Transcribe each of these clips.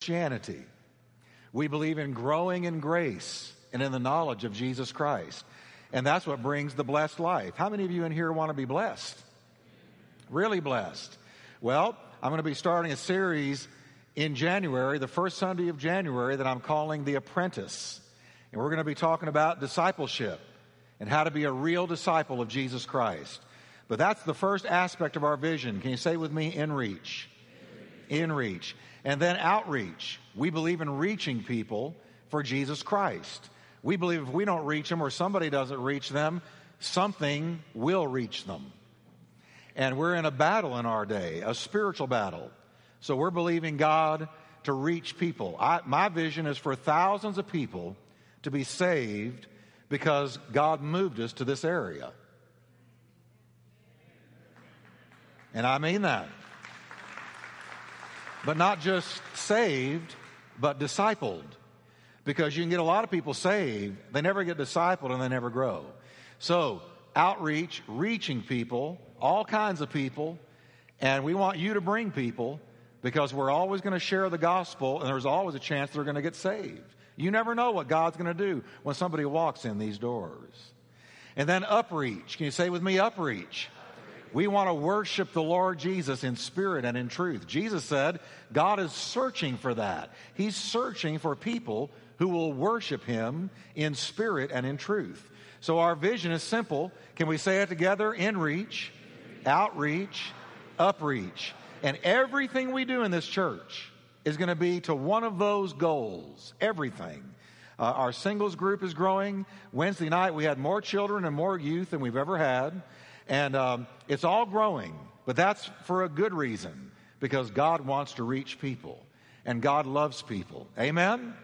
Christianity. We believe in growing in grace and in the knowledge of Jesus Christ. And that's what brings the blessed life. How many of you in here want to be blessed? Really blessed? Well, I'm going to be starting a series in January, the first Sunday of January, that I'm calling The Apprentice. And we're going to be talking about discipleship and how to be a real disciple of Jesus Christ. But that's the first aspect of our vision. Can you say with me, in reach? In reach. And then outreach. We believe in reaching people for Jesus Christ. We believe if we don't reach them or somebody doesn't reach them, something will reach them. And we're in a battle in our day, a spiritual battle. So we're believing God to reach people. I, my vision is for thousands of people to be saved because God moved us to this area. And I mean that but not just saved, but discipled. Because you can get a lot of people saved, they never get discipled and they never grow. So, outreach, reaching people, all kinds of people, and we want you to bring people because we're always going to share the gospel and there's always a chance they're going to get saved. You never know what God's going to do when somebody walks in these doors. And then upreach. Can you say with me, upreach? We want to worship the Lord Jesus in spirit and in truth. Jesus said God is searching for that. He's searching for people who will worship Him in spirit and in truth. So our vision is simple. Can we say it together? In reach, outreach, upreach. And everything we do in this church is going to be to one of those goals. Everything. Uh, our singles group is growing. Wednesday night, we had more children and more youth than we've ever had. And um, it's all growing, but that's for a good reason because God wants to reach people and God loves people. Amen?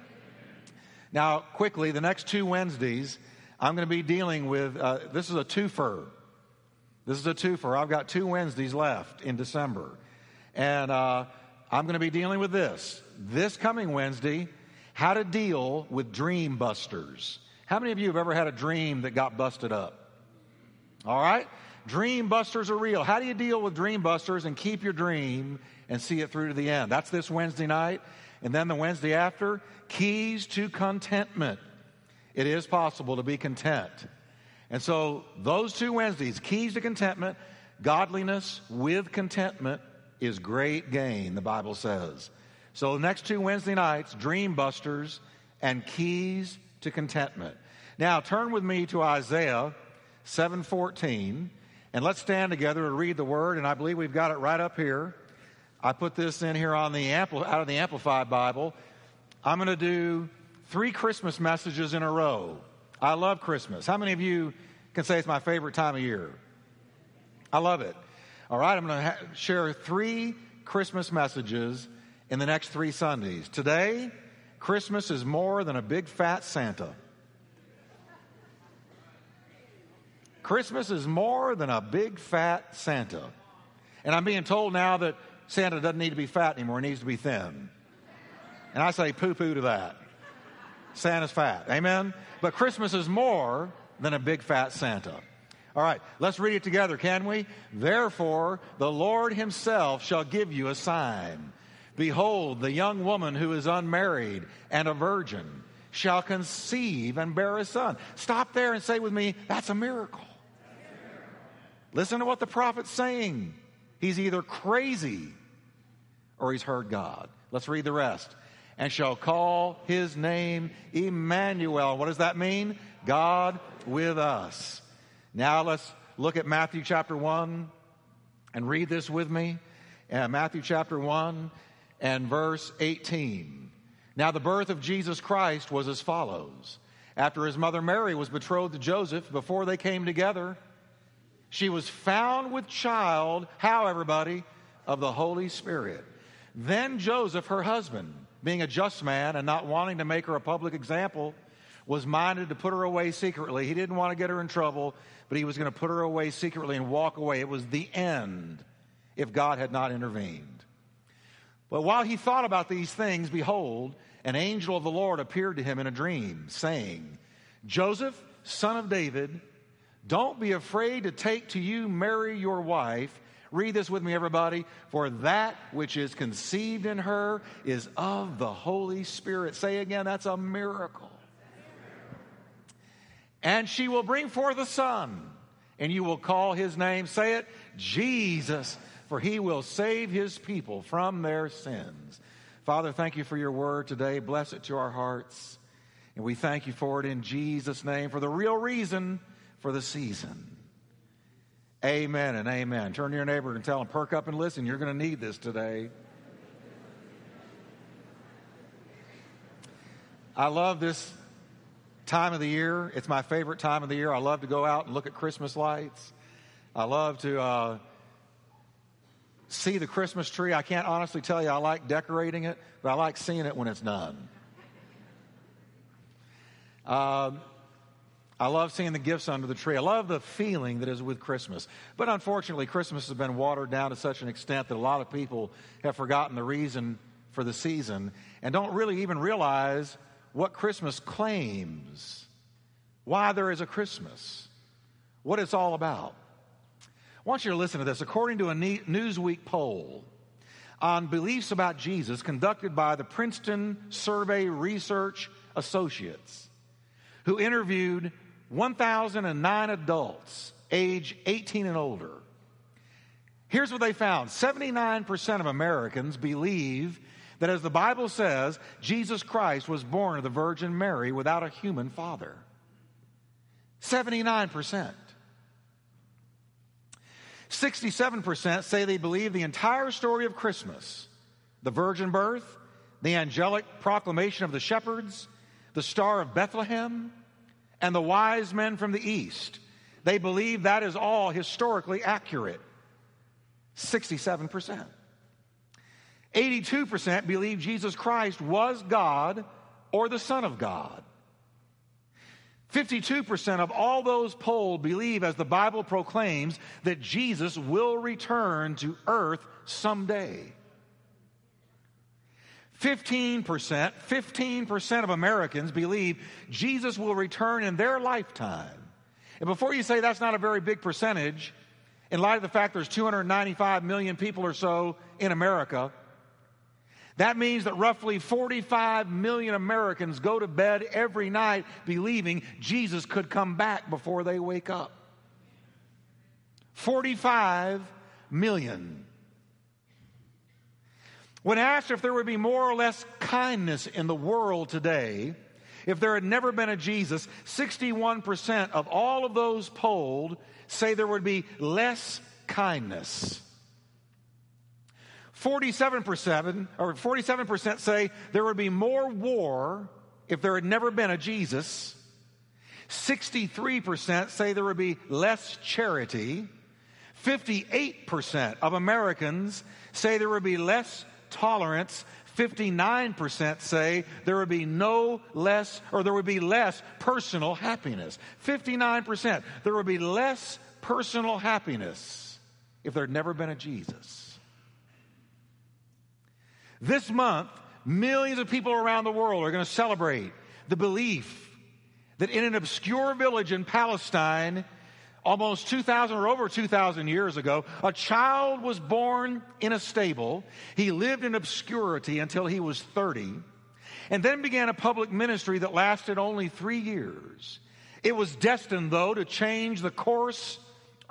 Now, quickly, the next two Wednesdays, I'm going to be dealing with uh, this is a twofer. This is a twofer. I've got two Wednesdays left in December. And uh, I'm going to be dealing with this. This coming Wednesday, how to deal with dream busters. How many of you have ever had a dream that got busted up? All right? Dream busters are real. How do you deal with dream busters and keep your dream and see it through to the end? That's this Wednesday night. And then the Wednesday after, keys to contentment. It is possible to be content. And so those two Wednesdays, keys to contentment, godliness with contentment is great gain, the Bible says. So the next two Wednesday nights, dream busters and keys to contentment. Now turn with me to Isaiah 714. And let's stand together and read the word. And I believe we've got it right up here. I put this in here on the ampli- out of the Amplified Bible. I'm going to do three Christmas messages in a row. I love Christmas. How many of you can say it's my favorite time of year? I love it. All right, I'm going to ha- share three Christmas messages in the next three Sundays. Today, Christmas is more than a big fat Santa. Christmas is more than a big fat Santa. And I'm being told now that Santa doesn't need to be fat anymore, he needs to be thin. And I say poo poo to that. Santa's fat. Amen? But Christmas is more than a big fat Santa. All right, let's read it together, can we? Therefore, the Lord himself shall give you a sign. Behold, the young woman who is unmarried and a virgin shall conceive and bear a son. Stop there and say with me, that's a miracle. Listen to what the prophet's saying. He's either crazy or he's heard God. Let's read the rest. And shall call his name Emmanuel. What does that mean? God with us. Now let's look at Matthew chapter 1 and read this with me. Uh, Matthew chapter 1 and verse 18. Now the birth of Jesus Christ was as follows. After his mother Mary was betrothed to Joseph, before they came together, she was found with child, how everybody? Of the Holy Spirit. Then Joseph, her husband, being a just man and not wanting to make her a public example, was minded to put her away secretly. He didn't want to get her in trouble, but he was going to put her away secretly and walk away. It was the end if God had not intervened. But while he thought about these things, behold, an angel of the Lord appeared to him in a dream, saying, Joseph, son of David, don't be afraid to take to you Mary, your wife, Read this with me, everybody. For that which is conceived in her is of the Holy Spirit. Say again, that's a miracle. And she will bring forth a son, and you will call his name, say it, Jesus, for he will save his people from their sins. Father, thank you for your word today. Bless it to our hearts. And we thank you for it in Jesus' name, for the real reason for the season. Amen and amen. Turn to your neighbor and tell him, perk up and listen. You're going to need this today. I love this time of the year. It's my favorite time of the year. I love to go out and look at Christmas lights. I love to uh, see the Christmas tree. I can't honestly tell you I like decorating it, but I like seeing it when it's done. Um, I love seeing the gifts under the tree. I love the feeling that is with Christmas. But unfortunately, Christmas has been watered down to such an extent that a lot of people have forgotten the reason for the season and don't really even realize what Christmas claims, why there is a Christmas, what it's all about. I want you to listen to this. According to a Newsweek poll on beliefs about Jesus conducted by the Princeton Survey Research Associates, who interviewed 1,009 adults age 18 and older. Here's what they found 79% of Americans believe that, as the Bible says, Jesus Christ was born of the Virgin Mary without a human father. 79%. 67% say they believe the entire story of Christmas the virgin birth, the angelic proclamation of the shepherds, the Star of Bethlehem, and the wise men from the east. They believe that is all historically accurate. 67%. 82% believe Jesus Christ was God or the Son of God. 52% of all those polled believe, as the Bible proclaims, that Jesus will return to earth someday. 15%, 15% of Americans believe Jesus will return in their lifetime. And before you say that's not a very big percentage, in light of the fact there's 295 million people or so in America, that means that roughly 45 million Americans go to bed every night believing Jesus could come back before they wake up. 45 million. When asked if there would be more or less kindness in the world today, if there had never been a Jesus, 61% of all of those polled say there would be less kindness. 47% or 47% say there would be more war if there had never been a Jesus. 63% say there would be less charity. 58% of Americans say there would be less tolerance, 59% say there would be no less, or there would be less personal happiness. 59%. There would be less personal happiness if there had never been a Jesus. This month, millions of people around the world are going to celebrate the belief that in an obscure village in Palestine, almost 2,000 or over 2,000 years ago, a child was born in a stable. He lived in obscurity until he was 30, and then began a public ministry that lasted only three years. It was destined, though, to change the course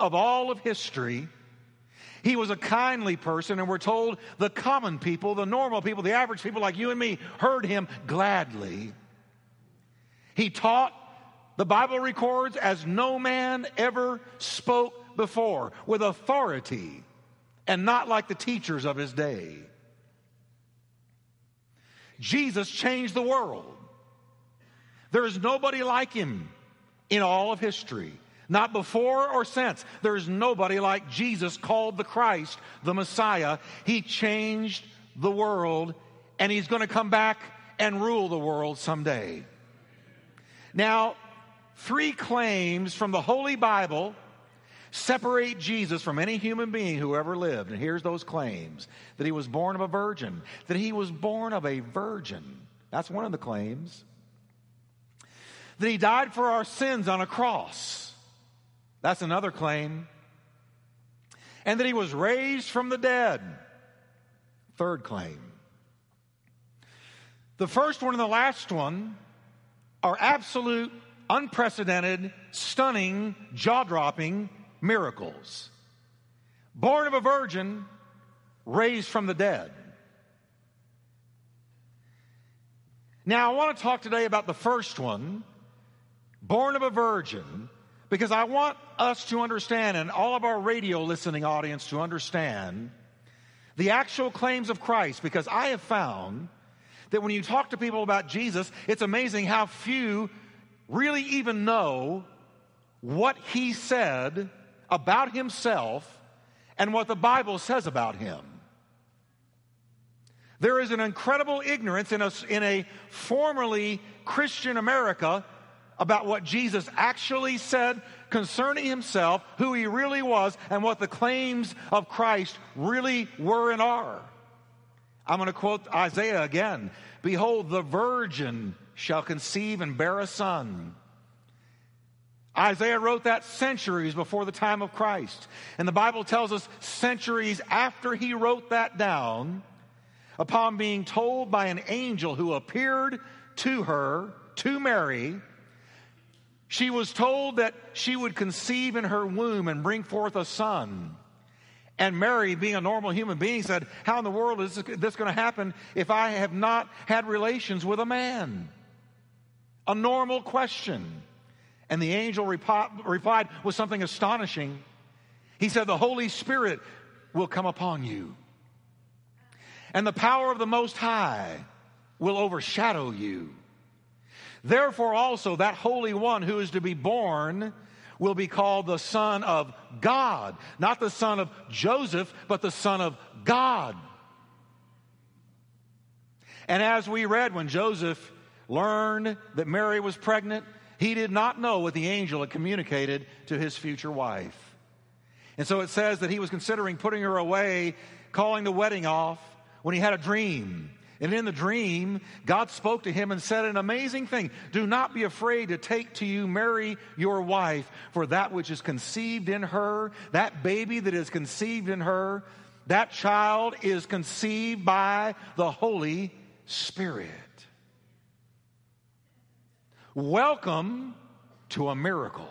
of all of history. He was a kindly person, and we're told the common people, the normal people, the average people like you and me, heard him gladly. He taught the Bible records as no man ever spoke before, with authority, and not like the teachers of his day. Jesus changed the world. There is nobody like him in all of history. Not before or since. There is nobody like Jesus called the Christ, the Messiah. He changed the world, and he's going to come back and rule the world someday. Now, three claims from the Holy Bible separate Jesus from any human being who ever lived. And here's those claims that he was born of a virgin, that he was born of a virgin. That's one of the claims. That he died for our sins on a cross. That's another claim. and that he was raised from the dead. Third claim. The first one and the last one are absolute, unprecedented, stunning, jaw dropping miracles. Born of a virgin, raised from the dead. Now, I want to talk today about the first one, born of a virgin, because I want us to understand, and all of our radio listening audience to understand, the actual claims of Christ, because I have found that when you talk to people about Jesus, it's amazing how few really even know what he said about himself and what the Bible says about him. There is an incredible ignorance in a, in a formerly Christian America about what Jesus actually said concerning himself, who he really was, and what the claims of Christ really were and are. I'm going to quote Isaiah again Behold, the virgin shall conceive and bear a son. Isaiah wrote that centuries before the time of Christ. And the Bible tells us centuries after he wrote that down, upon being told by an angel who appeared to her, to Mary, she was told that she would conceive in her womb and bring forth a son. And Mary, being a normal human being, said, How in the world is this going to happen if I have not had relations with a man? A normal question. And the angel replied with something astonishing. He said, The Holy Spirit will come upon you, and the power of the Most High will overshadow you. Therefore, also, that Holy One who is to be born will be called the Son of God. Not the son of Joseph, but the Son of God. And as we read, when Joseph learned that Mary was pregnant, he did not know what the angel had communicated to his future wife. And so it says that he was considering putting her away, calling the wedding off, when he had a dream. And in the dream, God spoke to him and said an amazing thing Do not be afraid to take to you Mary, your wife, for that which is conceived in her, that baby that is conceived in her, that child is conceived by the Holy Spirit. Welcome to a miracle.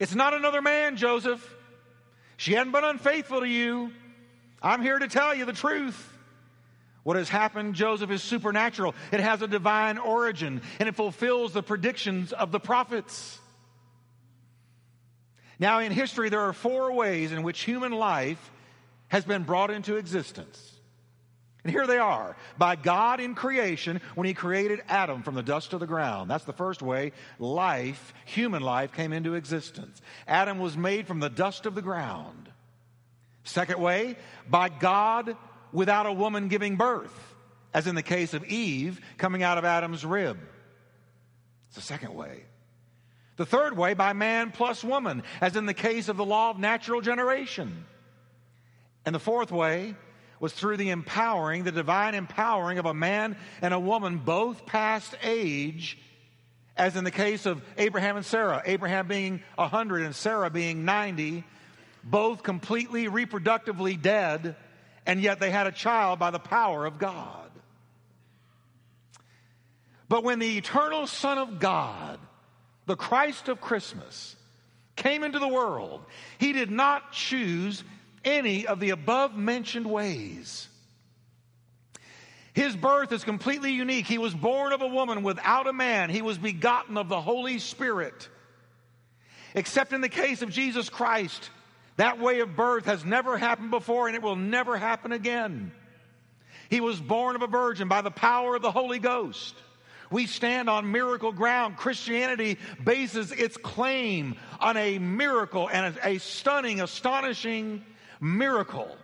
It's not another man, Joseph. She hadn't been unfaithful to you. I'm here to tell you the truth. What has happened, Joseph, is supernatural. It has a divine origin, and it fulfills the predictions of the prophets. Now, in history, there are four ways in which human life has been brought into existence. And here they are by God in creation when He created Adam from the dust of the ground. That's the first way life, human life, came into existence. Adam was made from the dust of the ground. Second way, by God without a woman giving birth, as in the case of Eve coming out of Adam's rib. It's the second way. The third way, by man plus woman, as in the case of the law of natural generation. And the fourth way, was through the empowering, the divine empowering of a man and a woman, both past age, as in the case of Abraham and Sarah, Abraham being 100 and Sarah being 90, both completely reproductively dead, and yet they had a child by the power of God. But when the eternal Son of God, the Christ of Christmas, came into the world, he did not choose any of the above mentioned ways. His birth is completely unique. He was born of a woman without a man. He was begotten of the Holy Spirit. Except in the case of Jesus Christ, that way of birth has never happened before and it will never happen again. He was born of a virgin by the power of the Holy Ghost. We stand on miracle ground. Christianity bases its claim on a miracle and a, stunning, astonishing miracle.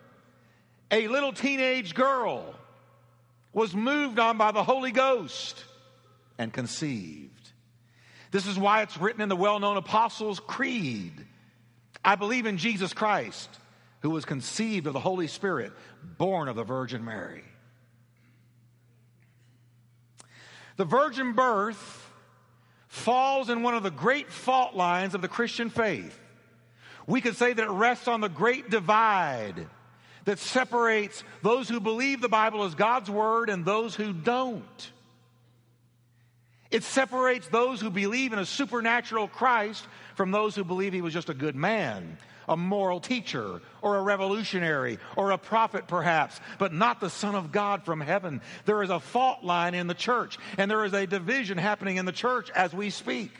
A little teenage girl was moved on by the Holy Ghost and conceived. This is why it's written in the well known Apostles' Creed I believe in Jesus Christ, who was conceived of the Holy Spirit, born of the Virgin Mary. The virgin birth falls in one of the great fault lines of the Christian faith We could say that it rests on the great divide that separates those who believe the Bible is God's Word and those who don't. It separates those who believe in a supernatural Christ from those who believe he was just a good man, a moral teacher, or a revolutionary, or a prophet perhaps, but not the Son of God from heaven. There is a fault line in the church, and there is a division happening in the church as we speak.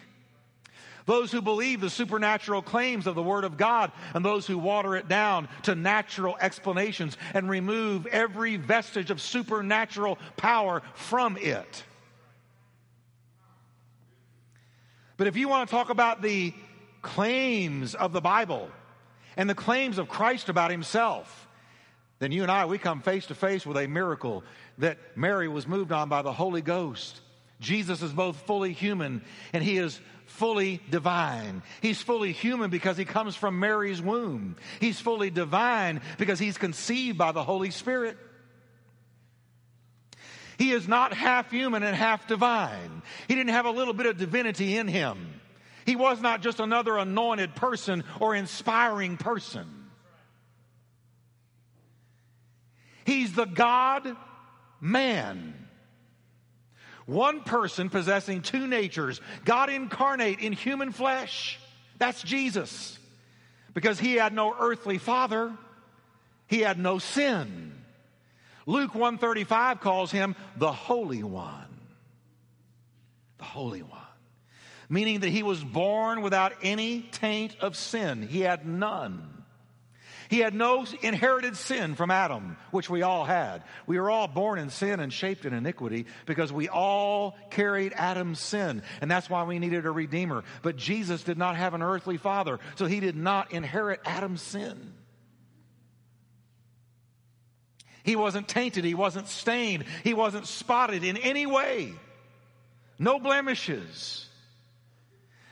Those who believe the supernatural claims of the Word of God and those who water it down to natural explanations and remove every vestige of supernatural power from it. But if you want to talk about the claims of the Bible and the claims of Christ about himself, then you and I, we come face to face with a miracle that Mary was moved on by the Holy Ghost. Jesus is both fully human and he is fully divine. He's fully human because he comes from Mary's womb. He's fully divine because he's conceived by the Holy Spirit. He is not half human and half divine. He didn't have a little bit of divinity in him. He was not just another anointed person or inspiring person. He's the God man. One person possessing two natures, God incarnate in human flesh. That's Jesus. Because he had no earthly father, he had no sin. Luke 135 calls him the Holy One. The Holy One. Meaning that he was born without any taint of sin. He had none. He had no inherited sin from Adam, which we all had. We were all born in sin and shaped in iniquity because we all carried Adam's sin. And that's why we needed a redeemer. But Jesus did not have an earthly father, so he did not inherit Adam's sin. He wasn't tainted. He wasn't stained. He wasn't spotted in any way. No blemishes.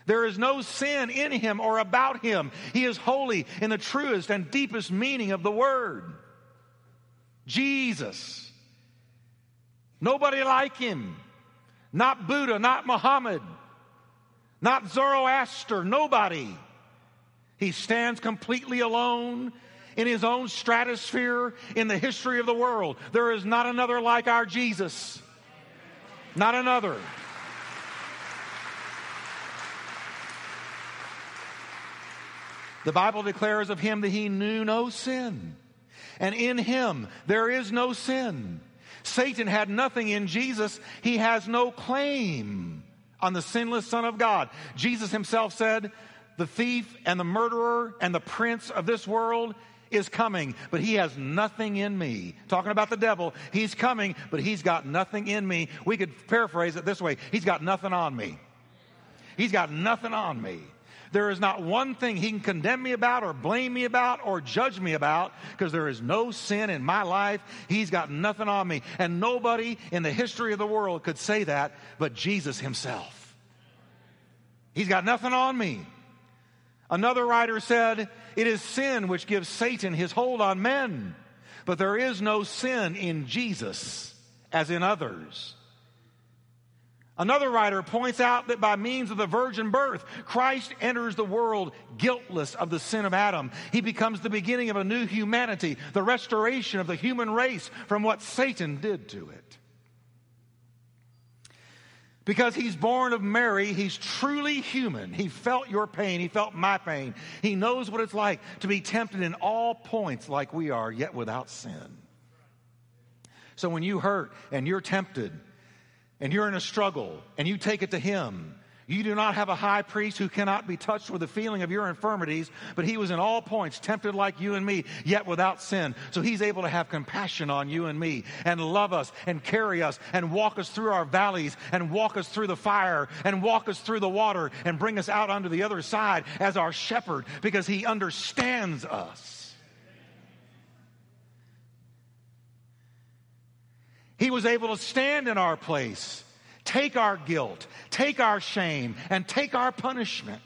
There is no sin in him or about him. He is holy in the truest and deepest meaning of the word. Jesus. Nobody like him. Not Buddha, not Muhammad, not Zoroaster, nobody. He stands completely alone in his own stratosphere in the history of the world. There is not another like our Jesus. Not another. The Bible declares of him that he knew no sin. And in him there is no sin. Satan had nothing in Jesus. He has no claim on the sinless Son of God. Jesus himself said, The thief and the murderer and the prince of this world, is coming, but he has nothing in me. Talking about the devil, he's coming, but he's got nothing in me. We could paraphrase it this way He's got nothing on me. He's got nothing on me. There is not one thing he can condemn me about or blame me about or judge me about because there is no sin in my life. He's got nothing on me. And nobody in the history of the world could say that but Jesus himself. He's got nothing on me. Another writer said, It is sin which gives Satan his hold on men, but there is no sin in Jesus as in others. Another writer points out that by means of the virgin birth, Christ enters the world guiltless of the sin of Adam. He becomes the beginning of a new humanity, the restoration of the human race from what Satan did to it. Because he's born of Mary, he's truly human. He felt your pain, he felt my pain. He knows what it's like to be tempted in all points like we are, yet without sin. So when you hurt and you're tempted and you're in a struggle and you take it to him, you do not have a high priest who cannot be touched with the feeling of your infirmities, but he was in all points tempted like you and me, yet without sin. So he's able to have compassion on you and me and love us and carry us and walk us through our valleys and walk us through the fire and walk us through the water and bring us out onto the other side as our shepherd because he understands us. He was able to stand in our place take our guilt, take our shame, and take our punishment.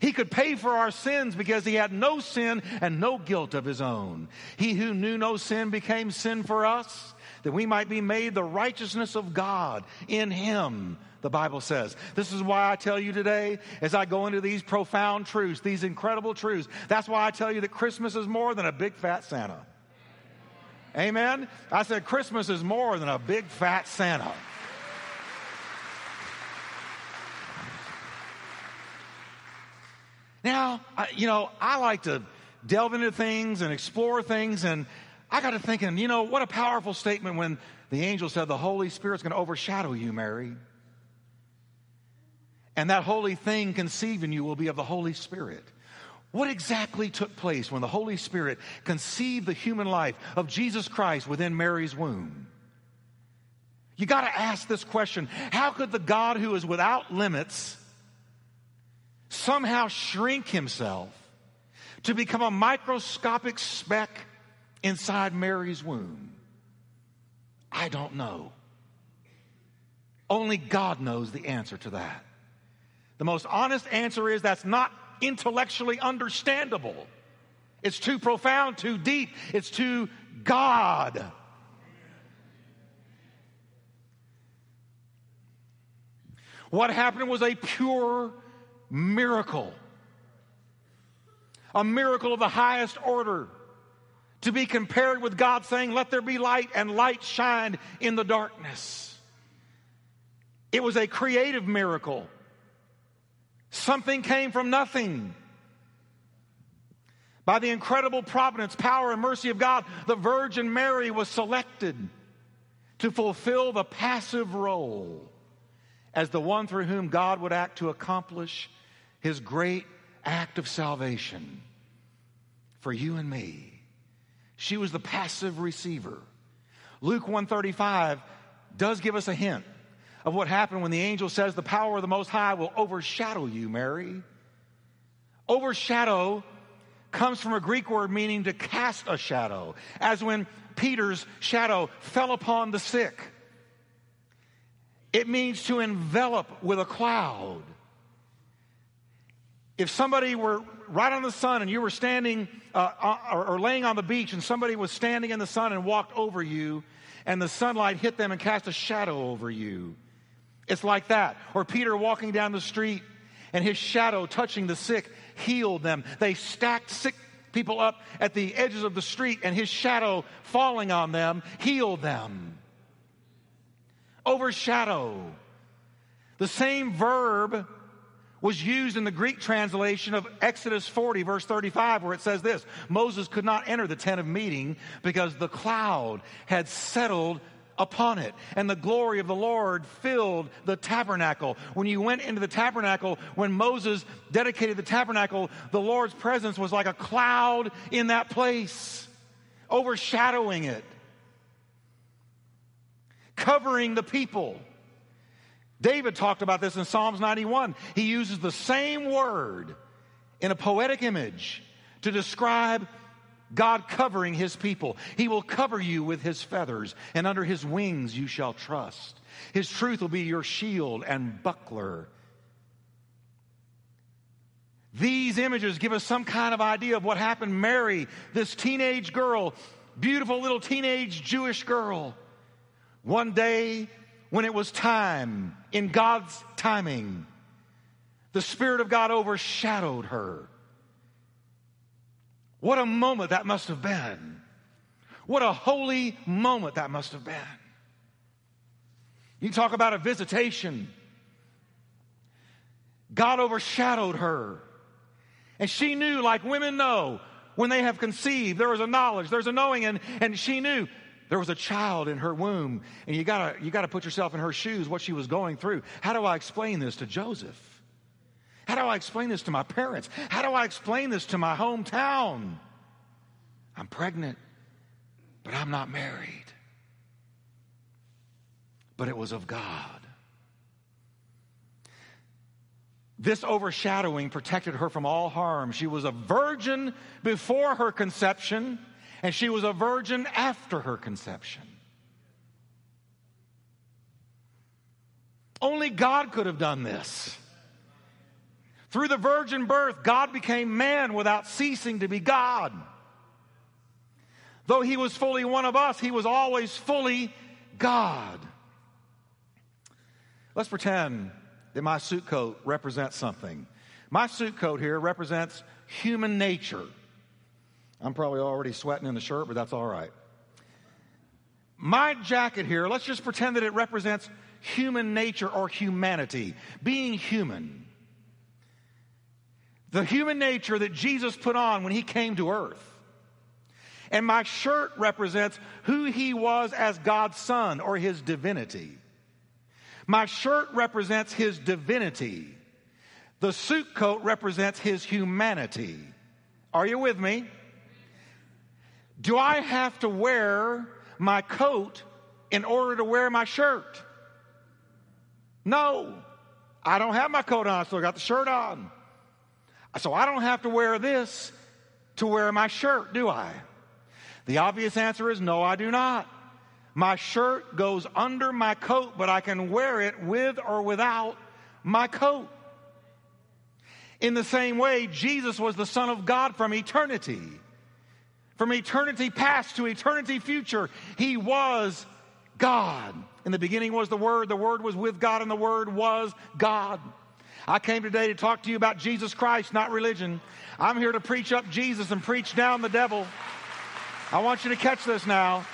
He could pay for our sins because he had no sin and no guilt of his own. He who knew no sin became sin for us that we might be made the righteousness of God in him, the Bible says. This is why I tell you today, as I go into these profound truths, these incredible truths, that's why I tell you that Christmas is more than a big fat Santa. Amen? I said Christmas is more than a big fat Santa. Now, I, you know, I like to delve into things and explore things, and I got to thinking, you know, what a powerful statement when the angel said, The Holy Spirit's going to overshadow you, Mary. And that holy thing conceived in you will be of the Holy Spirit. What exactly took place when the Holy Spirit conceived the human life of Jesus Christ within Mary's womb? You got to ask this question How could the God who is without limits somehow shrink himself to become a microscopic speck inside Mary's womb? I don't know. Only God knows the answer to that. The most honest answer is that's not intellectually understandable. It's too profound, too deep, it's too God. What happened was a pure miracle. A miracle of the highest order to be compared with God saying, Let there be light, and light shined in the darkness. It was a creative miracle. Something came from nothing. By the incredible providence, power, and mercy of God, the Virgin Mary was selected to fulfill the passive role as the one through whom God would act to accomplish his great act of salvation for you and me. She was the passive receiver. Luke 135 does give us a hint of what happened when the angel says the power of the most high will overshadow you, Mary. Overshadow comes from a Greek word meaning to cast a shadow, as when Peter's shadow fell upon the sick. It means to envelop with a cloud. If somebody were right on the sun and you were standing uh, uh, or, or laying on the beach and somebody was standing in the sun and walked over you and the sunlight hit them and cast a shadow over you, it's like that. Or Peter walking down the street and his shadow touching the sick healed them. They stacked sick people up at the edges of the street and his shadow falling on them healed them. Overshadow. The same verb was used in the Greek translation of Exodus 40, verse 35, where it says this Moses could not enter the tent of meeting because the cloud had settled upon it, and the glory of the Lord filled the tabernacle. When you went into the tabernacle, when Moses dedicated the tabernacle, the Lord's presence was like a cloud in that place, overshadowing it, covering the people. David talked about this in Psalms 91. He uses the same word in a poetic image to describe God covering his people. He will cover you with his feathers, and under his wings you shall trust. His truth will be your shield and buckler. These images give us some kind of idea of what happened. Mary, this teenage girl, beautiful little teenage Jewish girl, one day when it was time, in God's timing, the Spirit of God overshadowed her. What a moment that must have been. What a holy moment that must have been. You talk about a visitation. God overshadowed her. And she knew, like women know, when they have conceived, there was a knowledge, there's a knowing, and, and she knew there was a child in her womb. And you gotta, you gotta put yourself in her shoes, what she was going through. How do I explain this to Joseph? How do I explain this to my parents? How do I explain this to my hometown? I'm pregnant, but I'm not married. But it was of God. This overshadowing protected her from all harm. She was a virgin before her conception, and she was a virgin after her conception. Only God could have done this. Through the virgin birth, God became man without ceasing to be God. Though he was fully one of us, he was always fully God. Let's pretend that my suit coat represents something. My suit coat here represents human nature. I'm probably already sweating in the shirt, but that's all right. My jacket here, let's just pretend that it represents human nature or humanity, being human. The human nature that Jesus put on when he came to earth. And my shirt represents who he was as God's son or his divinity. My shirt represents his divinity. The suit coat represents his humanity. Are you with me? Do I have to wear my coat in order to wear my shirt? No. I don't have my coat on, so I got the shirt on. So I don't have to wear this to wear my shirt, do I? The obvious answer is no, I do not. My shirt goes under my coat, but I can wear it with or without my coat. In the same way, Jesus was the Son of God from eternity. From eternity past to eternity future, He was God. In the beginning was the Word, the Word was with God, and the Word was God. I came today to talk to you about Jesus Christ, not religion. I'm here to preach up Jesus and preach down the devil. I want you to catch this now.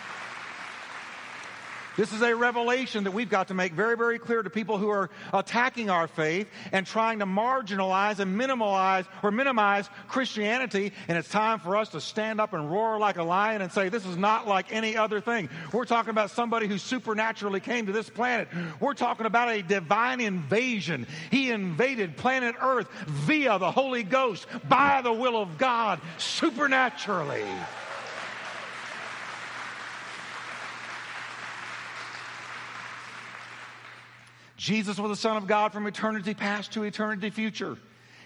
This is a revelation that we've got to make very, very clear to people who are attacking our faith and trying to marginalize and minimize or minimize Christianity. And it's time for us to stand up and roar like a lion and say, this is not like any other thing. We're talking about somebody who supernaturally came to this planet. We're talking about a divine invasion. He invaded planet Earth via the Holy Ghost by the will of God supernaturally. Jesus was the Son of God from eternity past to eternity future.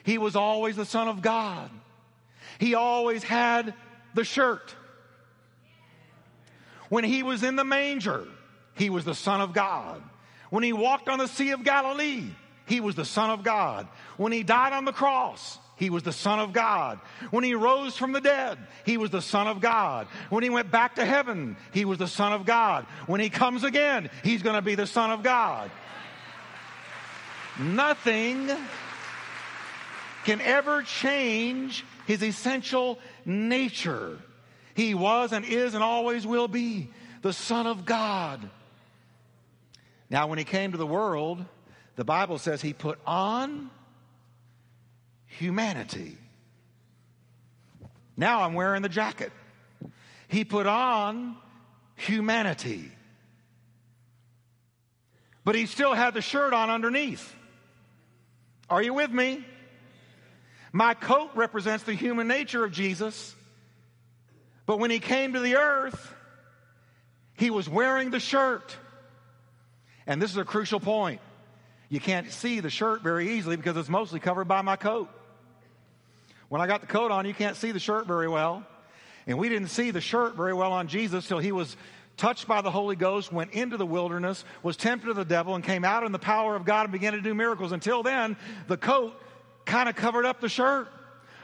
He was always the Son of God. He always had the shirt. When he was in the manger, he was the Son of God. When he walked on the Sea of Galilee, he was the Son of God. When he died on the cross, he was the Son of God. When he rose from the dead, he was the Son of God. When he went back to heaven, he was the Son of God. When he comes again, he's going to be the Son of God. Nothing can ever change his essential nature. He was and is and always will be the Son of God. Now, when he came to the world, the Bible says he put on humanity. Now I'm wearing the jacket. He put on humanity. But he still had the shirt on underneath. Are you with me? My coat represents the human nature of Jesus. But when he came to the earth, he was wearing the shirt. And this is a crucial point. You can't see the shirt very easily because it's mostly covered by my coat. When I got the coat on, you can't see the shirt very well. And we didn't see the shirt very well on Jesus till he was touched by the Holy Ghost, went into the wilderness, was tempted of the devil, and came out in the power of God and began to do miracles. Until then, the coat kind of covered up the shirt.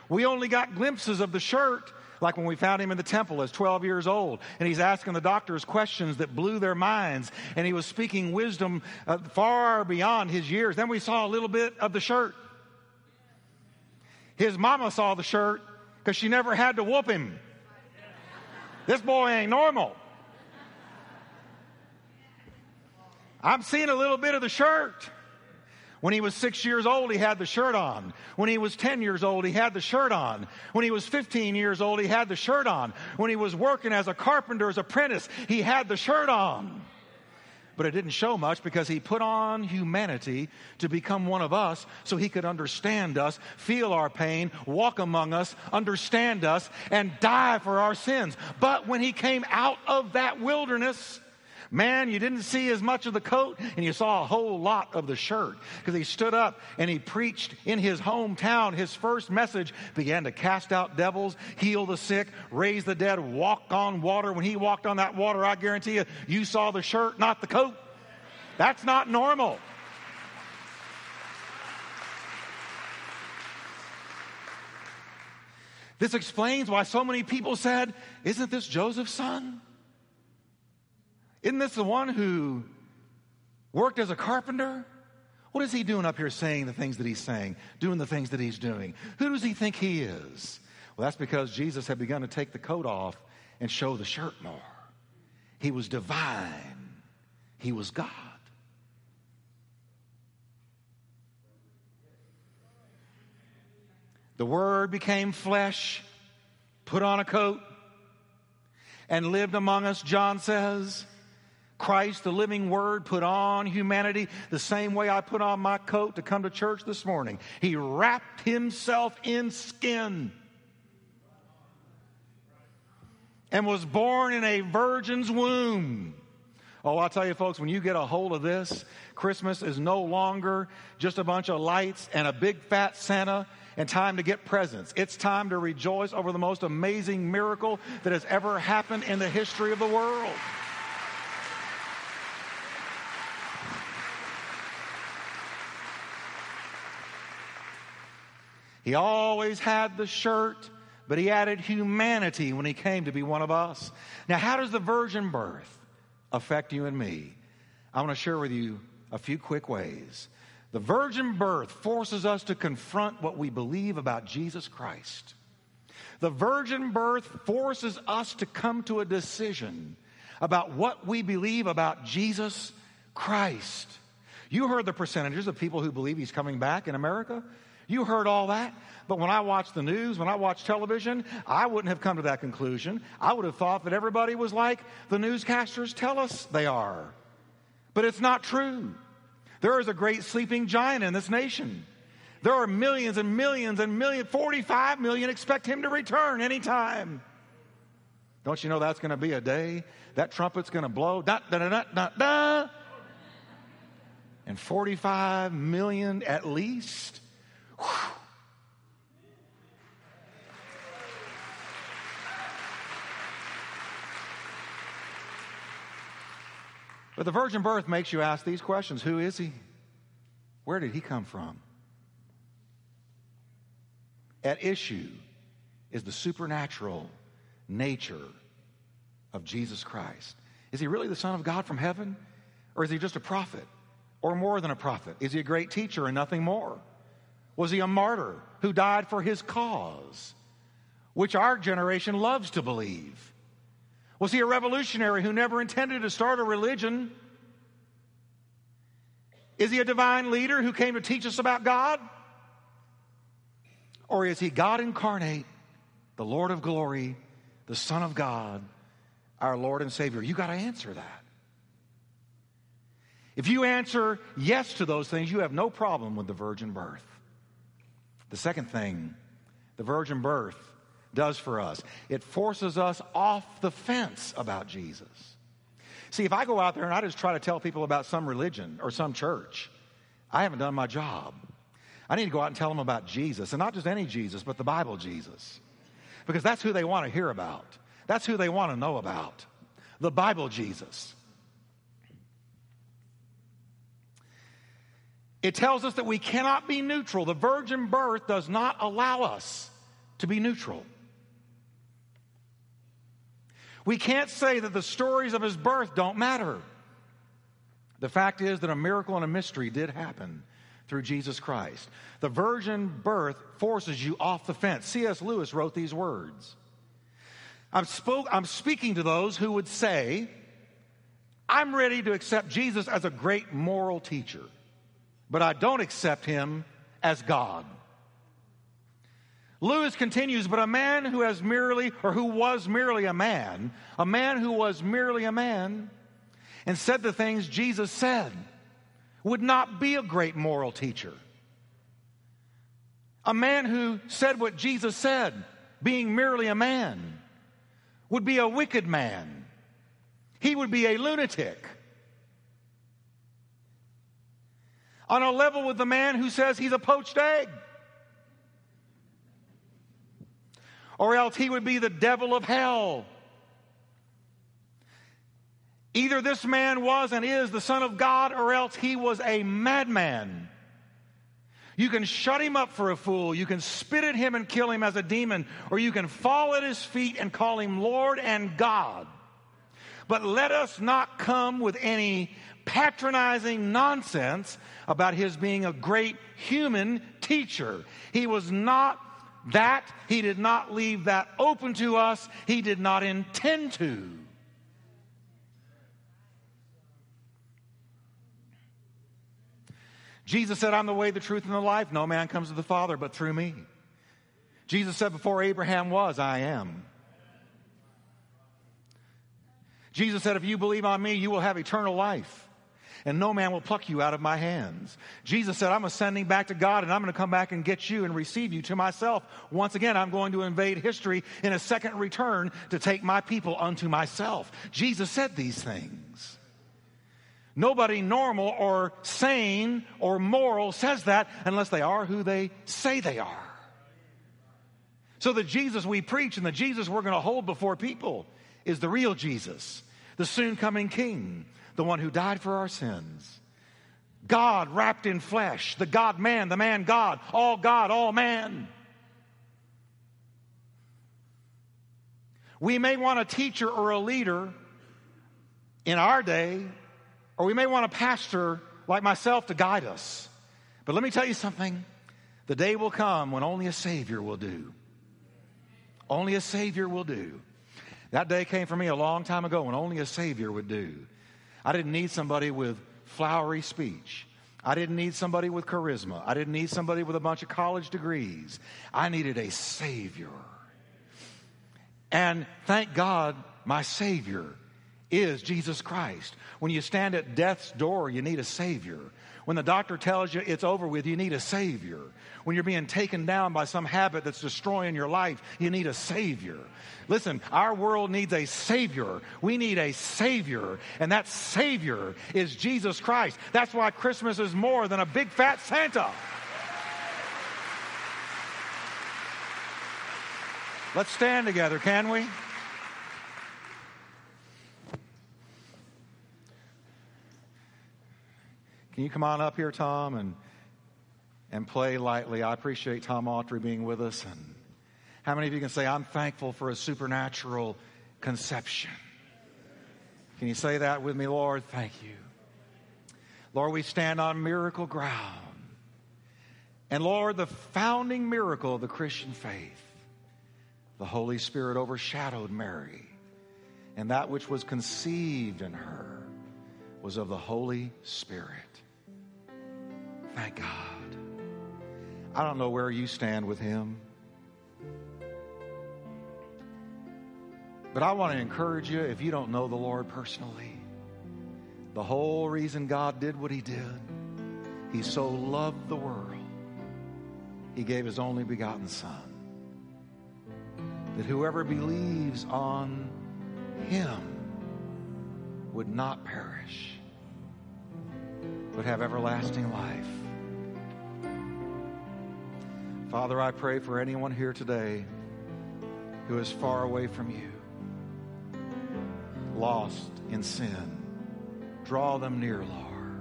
We only got glimpses of the shirt like when we found him in the temple as 12 years old and he's asking the doctors questions that blew their minds and he was speaking wisdom uh, far beyond his years then we saw a little bit of the shirt his mama saw the shirt because she never had to whoop him this boy ain't normal I'm seeing a little bit of the shirt. When he was six years old, he had the shirt on. When he was 10 years old, he had the shirt on. When he was 15 years old, he had the shirt on. When he was working as a carpenter's apprentice, he had the shirt on. But it didn't show much because he put on humanity to become one of us so he could understand us, feel our pain, walk among us, understand us, and die for our sins. But when he came out of that wilderness, Man, you didn't see as much of the coat and you saw a whole lot of the shirt because he stood up and he preached in his hometown. His first message began to cast out devils, heal the sick, raise the dead, walk on water. When he walked on that water, I guarantee you, you saw the shirt, not the coat. That's not normal. This explains why so many people said, Isn't this Joseph's son? Isn't this the one who worked as a carpenter? What is he doing up here saying the things that he's saying, doing the things that he's doing? Who does he think he is? Well, that's because Jesus had begun to take the coat off and show the shirt more. He was divine, he was God. The Word became flesh, put on a coat, and lived among us, John says. Christ, the living Word, put on humanity the same way I put on my coat to come to church this morning. He wrapped himself in skin and was born in a virgin's womb. Oh, I'll tell you, folks, when you get a hold of this, Christmas is no longer just a bunch of lights and a big fat Santa and time to get presents. It's time to rejoice over the most amazing miracle that has ever happened in the history of the world. He always had the shirt, but he added humanity when he came to be one of us. Now, how does the virgin birth affect you and me? I want to share with you a few quick ways. The virgin birth forces us to confront what we believe about Jesus Christ. The virgin birth forces us to come to a decision about what we believe about Jesus Christ. You heard the percentages of people who believe he's coming back in America. You heard all that. But when I watch the news, when I watch television, I wouldn't have come to that conclusion. I would have thought that everybody was like the newscasters tell us they are. But it's not true. There is a great sleeping giant in this nation. There are millions and millions and millions, 45 million expect him to return anytime. Don't you know that's going to be a day? That trumpet's going to blow. Da, da, da, da, da, da. And 45 million at least. But the virgin birth makes you ask these questions Who is he? Where did he come from? At issue is the supernatural nature of Jesus Christ. Is he really the Son of God from heaven? Or is he just a prophet? Or more than a prophet? Is he a great teacher and nothing more? Was he a martyr who died for his cause, which our generation loves to believe? Was he a revolutionary who never intended to start a religion? Is he a divine leader who came to teach us about God? Or is he God incarnate, the Lord of glory, the Son of God, our Lord and Savior? You got to answer that. If you answer yes to those things, you have no problem with the virgin birth. The second thing the virgin birth does for us. It forces us off the fence about Jesus. See, if I go out there and I just try to tell people about some religion or some church, I haven't done my job. I need to go out and tell them about Jesus, and not just any Jesus, but the Bible Jesus. Because that's who they want to hear about. That's who they want to know about. The Bible Jesus. It tells us that we cannot be neutral. The virgin birth does not allow us to be neutral. We can't say that the stories of his birth don't matter. The fact is that a miracle and a mystery did happen through Jesus Christ. The virgin birth forces you off the fence. C.S. Lewis wrote these words I'm, spoke, I'm speaking to those who would say, I'm ready to accept Jesus as a great moral teacher, but I don't accept him as God. Lewis continues, but a man who has merely, or who was merely a man, a man who was merely a man, and said the things Jesus said, would not be a great moral teacher. A man who said what Jesus said, being merely a man, would be a wicked man. He would be a lunatic. On a level with the man who says he's a poached egg. or else he would be the devil of hell. Either this man was and is the Son of God, or else he was a madman You can shut him up for a fool. You can spit at him and kill him as a demon, or you can fall at his feet and call him Lord and God. But let us not come with any patronizing nonsense about his being a great human teacher. He was not that. He did not leave that open to us. He did not intend to. Jesus said, I'm the way, the truth, and the life. No man comes to the Father but through me. Jesus said, Before Abraham was, I am. Jesus said, If you believe on me, you will have eternal life and no man will pluck you out of my hands. Jesus said, I'm ascending back to God and I'm going to come back and get you and receive you to myself. Once again, I'm going to invade history in a second return to take my people unto myself. Jesus said these things. Nobody normal or sane or moral says that unless they are who they say they are. So the Jesus we preach and the Jesus we're going to hold before people is the real Jesus, the soon coming King, the one who died for our sins. God wrapped in flesh, the God man, the man God, all God, all man. We may want a teacher or a leader in our day, or we may want a pastor like myself to guide us. But let me tell you something the day will come when only a Savior will do. Only a Savior will do. That day came for me a long time ago when only a Savior would do. I didn't need somebody with flowery speech. I didn't need somebody with charisma. I didn't need somebody with a bunch of college degrees. I needed a Savior. And thank God, my Savior is Jesus Christ. When you stand at death's door, you need a Savior. When the doctor tells you it's over with, you need a Savior. When you're being taken down by some habit that's destroying your life, you need a Savior. Listen, our world needs a Savior. We need a Savior, and that Savior is Jesus Christ. That's why Christmas is more than a big fat Santa. Let's stand together, can we? Can you come on up here, Tom, and and play lightly? I appreciate Tom Autry being with us and how many of you can say, I'm thankful for a supernatural conception? Can you say that with me, Lord? Thank you. Lord, we stand on miracle ground. And Lord, the founding miracle of the Christian faith, the Holy Spirit overshadowed Mary. And that which was conceived in her was of the Holy Spirit. Thank God. I don't know where you stand with Him. But I want to encourage you if you don't know the Lord personally, the whole reason God did what He did, He so loved the world, He gave His only begotten Son. That whoever believes on Him would not perish, but have everlasting life. Father, I pray for anyone here today who is far away from you lost in sin. Draw them near, Lord.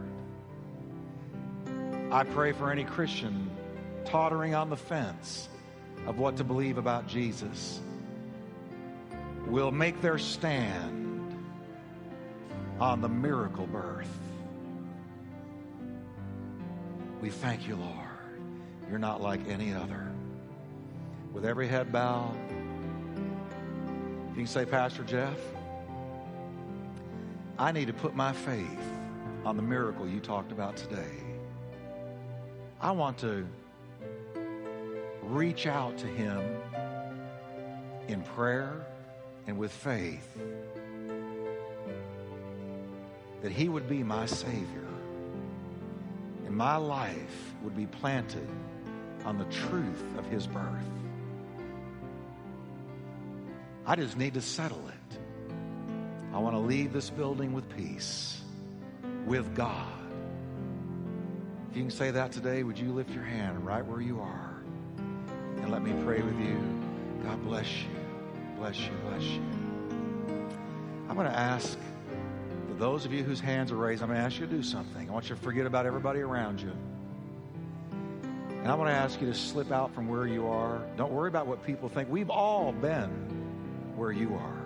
I pray for any Christian tottering on the fence of what to believe about Jesus will make their stand on the miracle birth. We thank you, Lord. You're not like any other. With every head bowed, you can say, Pastor Jeff, I need to put my faith on the miracle you talked about today. I want to reach out to Him in prayer and with faith that He would be my Savior and my life would be planted on the truth of His birth. I just need to settle it. I want to leave this building with peace, with God. If you can say that today, would you lift your hand right where you are and let me pray with you? God bless you. Bless you. Bless you. I'm going to ask for those of you whose hands are raised, I'm going to ask you to do something. I want you to forget about everybody around you. And I want to ask you to slip out from where you are. Don't worry about what people think. We've all been where you are.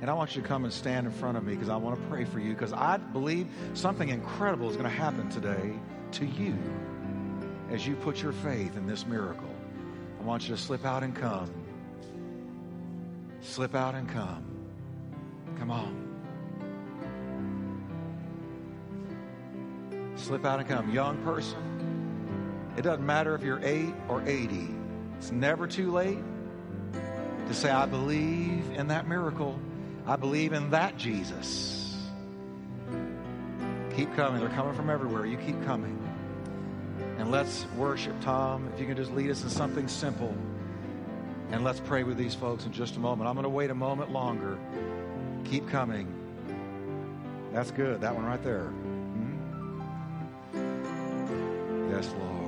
And I want you to come and stand in front of me because I want to pray for you because I believe something incredible is going to happen today to you as you put your faith in this miracle. I want you to slip out and come. Slip out and come. Come on. Slip out and come. Young person, it doesn't matter if you're 8 or 80. It's never too late to say, I believe in that miracle. I believe in that Jesus. Keep coming. They're coming from everywhere. You keep coming. And let's worship Tom. If you can just lead us in something simple. And let's pray with these folks in just a moment. I'm going to wait a moment longer. Keep coming. That's good. That one right there. Hmm? Yes, Lord.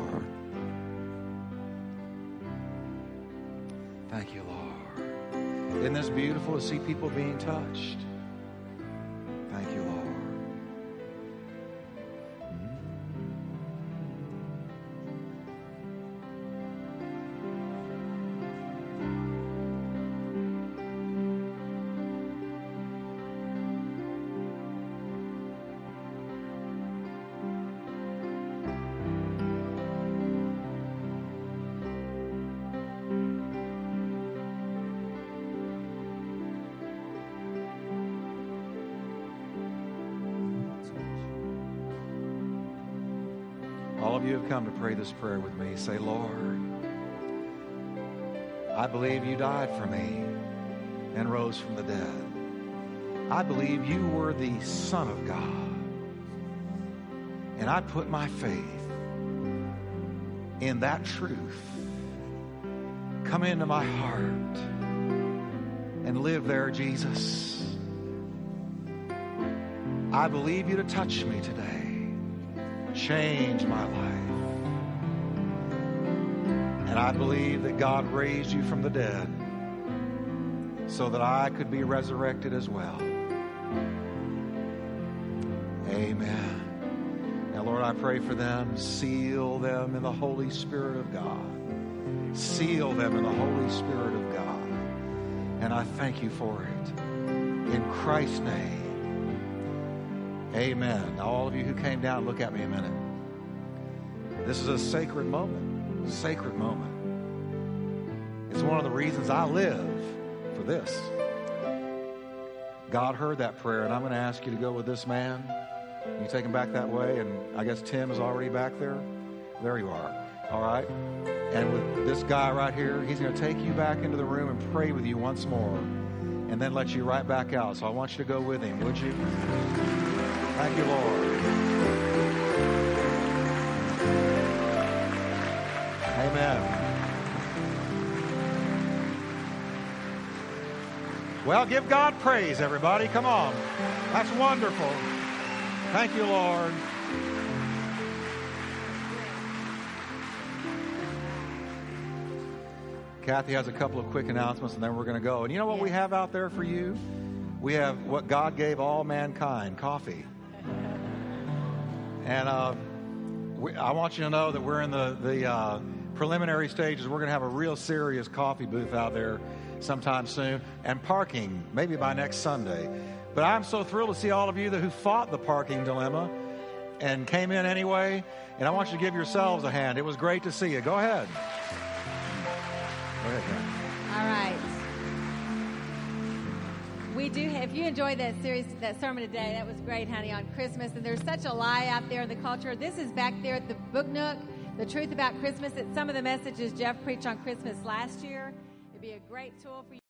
You, Lord. Isn't this beautiful to see people being touched? Of you have come to pray this prayer with me. Say, Lord, I believe you died for me and rose from the dead. I believe you were the Son of God. And I put my faith in that truth. Come into my heart and live there, Jesus. I believe you to touch me today change my life. And I believe that God raised you from the dead so that I could be resurrected as well. Amen. Now, Lord, I pray for them. Seal them in the Holy Spirit of God. Seal them in the Holy Spirit of God. And I thank you for it. In Christ's name. Amen. Now, all of you who came down, look at me a minute. This is a sacred moment. Sacred moment. It's one of the reasons I live for this. God heard that prayer, and I'm going to ask you to go with this man. You take him back that way, and I guess Tim is already back there. There you are. All right. And with this guy right here, he's going to take you back into the room and pray with you once more, and then let you right back out. So I want you to go with him, would you? Thank you, Lord. Amen. Well, give God praise, everybody. Come on. That's wonderful. Thank you, Lord. Kathy has a couple of quick announcements, and then we're going to go. And you know what we have out there for you? We have what God gave all mankind coffee. And uh, we, I want you to know that we're in the, the uh, preliminary stages. We're going to have a real serious coffee booth out there sometime soon, and parking maybe by next Sunday. But I'm so thrilled to see all of you that, who fought the parking dilemma and came in anyway. And I want you to give yourselves a hand. It was great to see you. Go ahead. Go ahead, All right. We do. If you enjoyed that series, that sermon today, that was great, honey, on Christmas. And there's such a lie out there in the culture. This is back there at the Book Nook, the truth about Christmas. It's some of the messages Jeff preached on Christmas last year. It'd be a great tool for you.